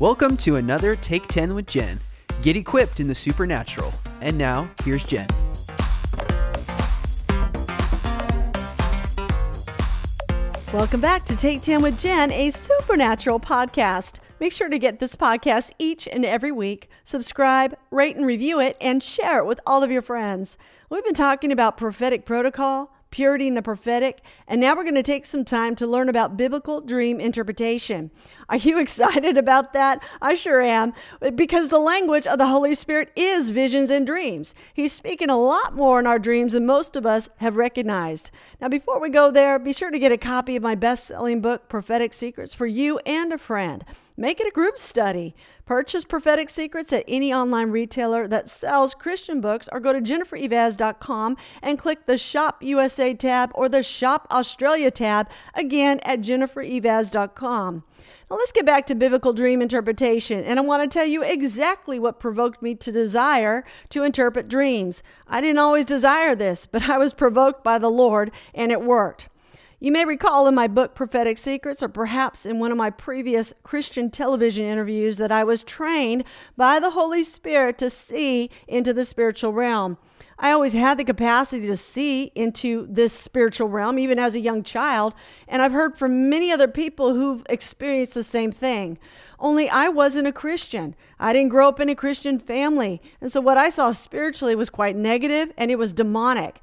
Welcome to another Take 10 with Jen. Get equipped in the supernatural. And now, here's Jen. Welcome back to Take 10 with Jen, a supernatural podcast. Make sure to get this podcast each and every week. Subscribe, rate, and review it, and share it with all of your friends. We've been talking about prophetic protocol purity in the prophetic, and now we're going to take some time to learn about biblical dream interpretation. Are you excited about that? I sure am, because the language of the Holy Spirit is visions and dreams. He's speaking a lot more in our dreams than most of us have recognized. Now, before we go there, be sure to get a copy of my best selling book, Prophetic Secrets, for you and a friend. Make it a group study. Purchase Prophetic Secrets at any online retailer that sells Christian books or go to jennifereivaz.com and click the Shop USA tab or the Shop Australia tab again at jennifereivaz.com. Now let's get back to biblical dream interpretation, and I want to tell you exactly what provoked me to desire to interpret dreams. I didn't always desire this, but I was provoked by the Lord, and it worked. You may recall in my book, Prophetic Secrets, or perhaps in one of my previous Christian television interviews, that I was trained by the Holy Spirit to see into the spiritual realm. I always had the capacity to see into this spiritual realm, even as a young child, and I've heard from many other people who've experienced the same thing. Only I wasn't a Christian. I didn't grow up in a Christian family. And so what I saw spiritually was quite negative and it was demonic.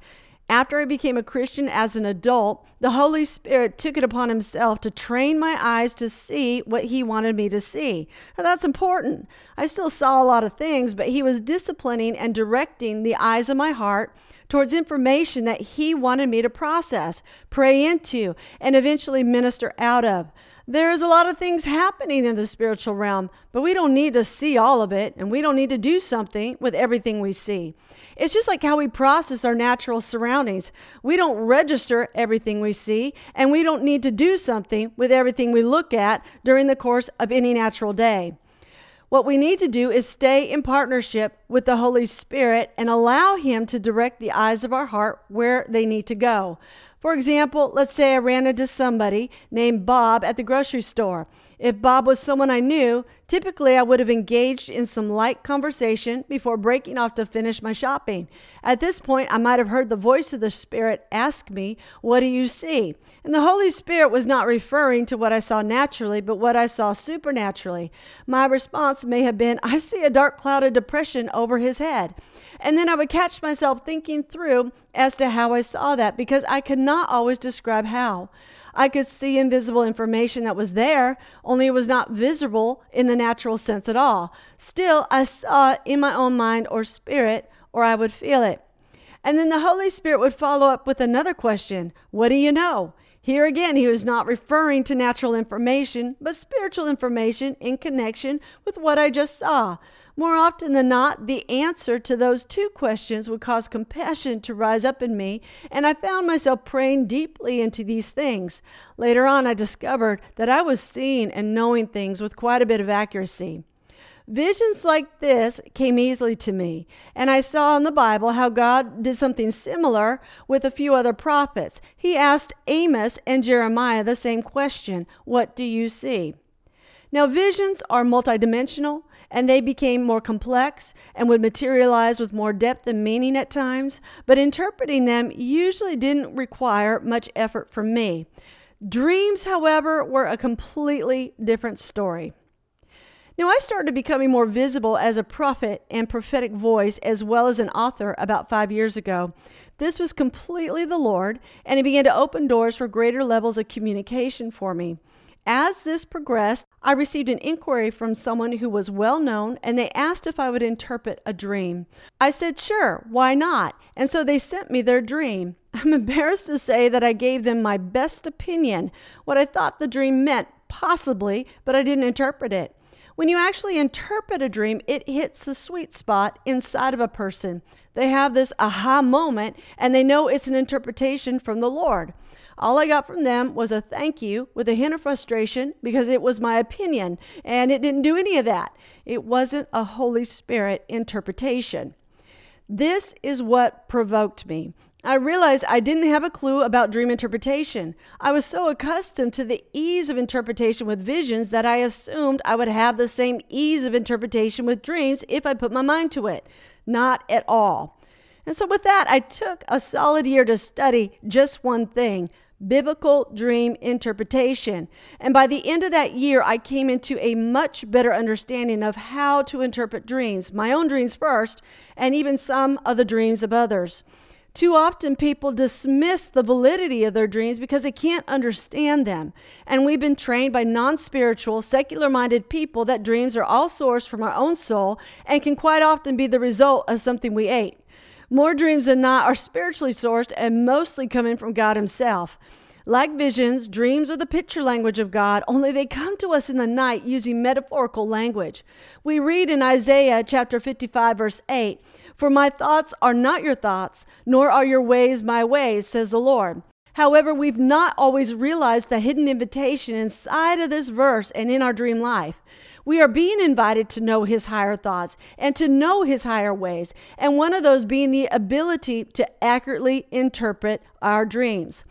After I became a Christian as an adult, the Holy Spirit took it upon himself to train my eyes to see what he wanted me to see. Now, that's important. I still saw a lot of things, but he was disciplining and directing the eyes of my heart towards information that he wanted me to process, pray into, and eventually minister out of. There's a lot of things happening in the spiritual realm, but we don't need to see all of it, and we don't need to do something with everything we see. It's just like how we process our natural surroundings. We don't register everything we see, and we don't need to do something with everything we look at during the course of any natural day. What we need to do is stay in partnership with the Holy Spirit and allow Him to direct the eyes of our heart where they need to go. For example, let's say I ran into somebody named Bob at the grocery store. If Bob was someone I knew, typically I would have engaged in some light conversation before breaking off to finish my shopping. At this point, I might have heard the voice of the Spirit ask me, What do you see? And the Holy Spirit was not referring to what I saw naturally, but what I saw supernaturally. My response may have been, I see a dark cloud of depression over his head. And then I would catch myself thinking through as to how I saw that because I could not always describe how. I could see invisible information that was there, only it was not visible in the natural sense at all. Still, I saw it in my own mind or spirit, or I would feel it. And then the Holy Spirit would follow up with another question What do you know? Here again, he was not referring to natural information, but spiritual information in connection with what I just saw. More often than not, the answer to those two questions would cause compassion to rise up in me, and I found myself praying deeply into these things. Later on, I discovered that I was seeing and knowing things with quite a bit of accuracy. Visions like this came easily to me, and I saw in the Bible how God did something similar with a few other prophets. He asked Amos and Jeremiah the same question What do you see? Now, visions are multidimensional and they became more complex and would materialize with more depth and meaning at times, but interpreting them usually didn't require much effort from me. Dreams, however, were a completely different story. Now, I started becoming more visible as a prophet and prophetic voice as well as an author about five years ago. This was completely the Lord, and He began to open doors for greater levels of communication for me. As this progressed, I received an inquiry from someone who was well known and they asked if I would interpret a dream. I said, sure, why not? And so they sent me their dream. I'm embarrassed to say that I gave them my best opinion, what I thought the dream meant, possibly, but I didn't interpret it. When you actually interpret a dream, it hits the sweet spot inside of a person. They have this aha moment and they know it's an interpretation from the Lord. All I got from them was a thank you with a hint of frustration because it was my opinion and it didn't do any of that. It wasn't a Holy Spirit interpretation. This is what provoked me. I realized I didn't have a clue about dream interpretation. I was so accustomed to the ease of interpretation with visions that I assumed I would have the same ease of interpretation with dreams if I put my mind to it. Not at all. And so, with that, I took a solid year to study just one thing biblical dream interpretation. And by the end of that year, I came into a much better understanding of how to interpret dreams, my own dreams first, and even some of the dreams of others. Too often, people dismiss the validity of their dreams because they can't understand them. And we've been trained by non spiritual, secular minded people that dreams are all sourced from our own soul and can quite often be the result of something we ate. More dreams than not are spiritually sourced and mostly coming from God Himself. Like visions, dreams are the picture language of God, only they come to us in the night using metaphorical language. We read in Isaiah chapter 55, verse 8 For my thoughts are not your thoughts, nor are your ways my ways, says the Lord. However, we've not always realized the hidden invitation inside of this verse and in our dream life. We are being invited to know His higher thoughts and to know His higher ways, and one of those being the ability to accurately interpret our dreams.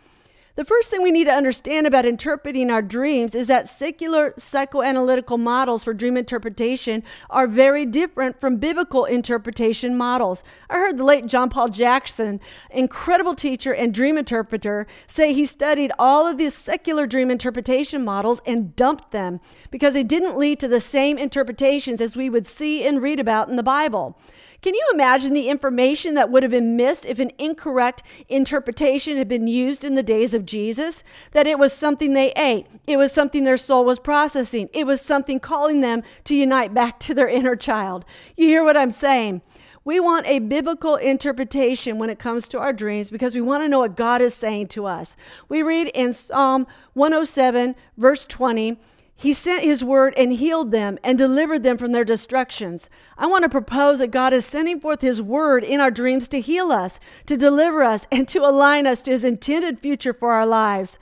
The first thing we need to understand about interpreting our dreams is that secular psychoanalytical models for dream interpretation are very different from biblical interpretation models. I heard the late John Paul Jackson, incredible teacher and dream interpreter, say he studied all of these secular dream interpretation models and dumped them because they didn't lead to the same interpretations as we would see and read about in the Bible. Can you imagine the information that would have been missed if an incorrect interpretation had been used in the days of Jesus? That it was something they ate, it was something their soul was processing, it was something calling them to unite back to their inner child. You hear what I'm saying? We want a biblical interpretation when it comes to our dreams because we want to know what God is saying to us. We read in Psalm 107, verse 20. He sent his word and healed them and delivered them from their destructions. I want to propose that God is sending forth his word in our dreams to heal us, to deliver us, and to align us to his intended future for our lives.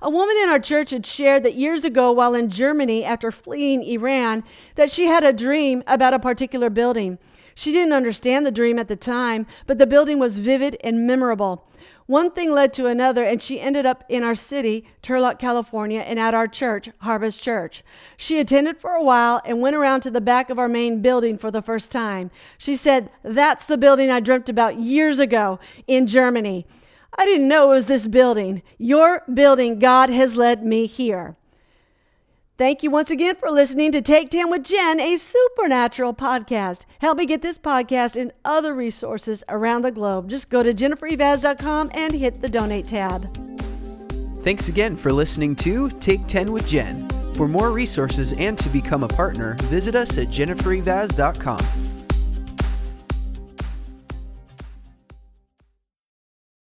A woman in our church had shared that years ago while in Germany after fleeing Iran that she had a dream about a particular building. She didn't understand the dream at the time, but the building was vivid and memorable. One thing led to another, and she ended up in our city, Turlock, California, and at our church, Harvest Church. She attended for a while and went around to the back of our main building for the first time. She said, That's the building I dreamt about years ago in Germany. I didn't know it was this building. Your building, God has led me here. Thank you once again for listening to Take 10 with Jen, a supernatural podcast. Help me get this podcast and other resources around the globe. Just go to jennifereivaz.com and hit the donate tab. Thanks again for listening to Take 10 with Jen. For more resources and to become a partner, visit us at jennifereivaz.com.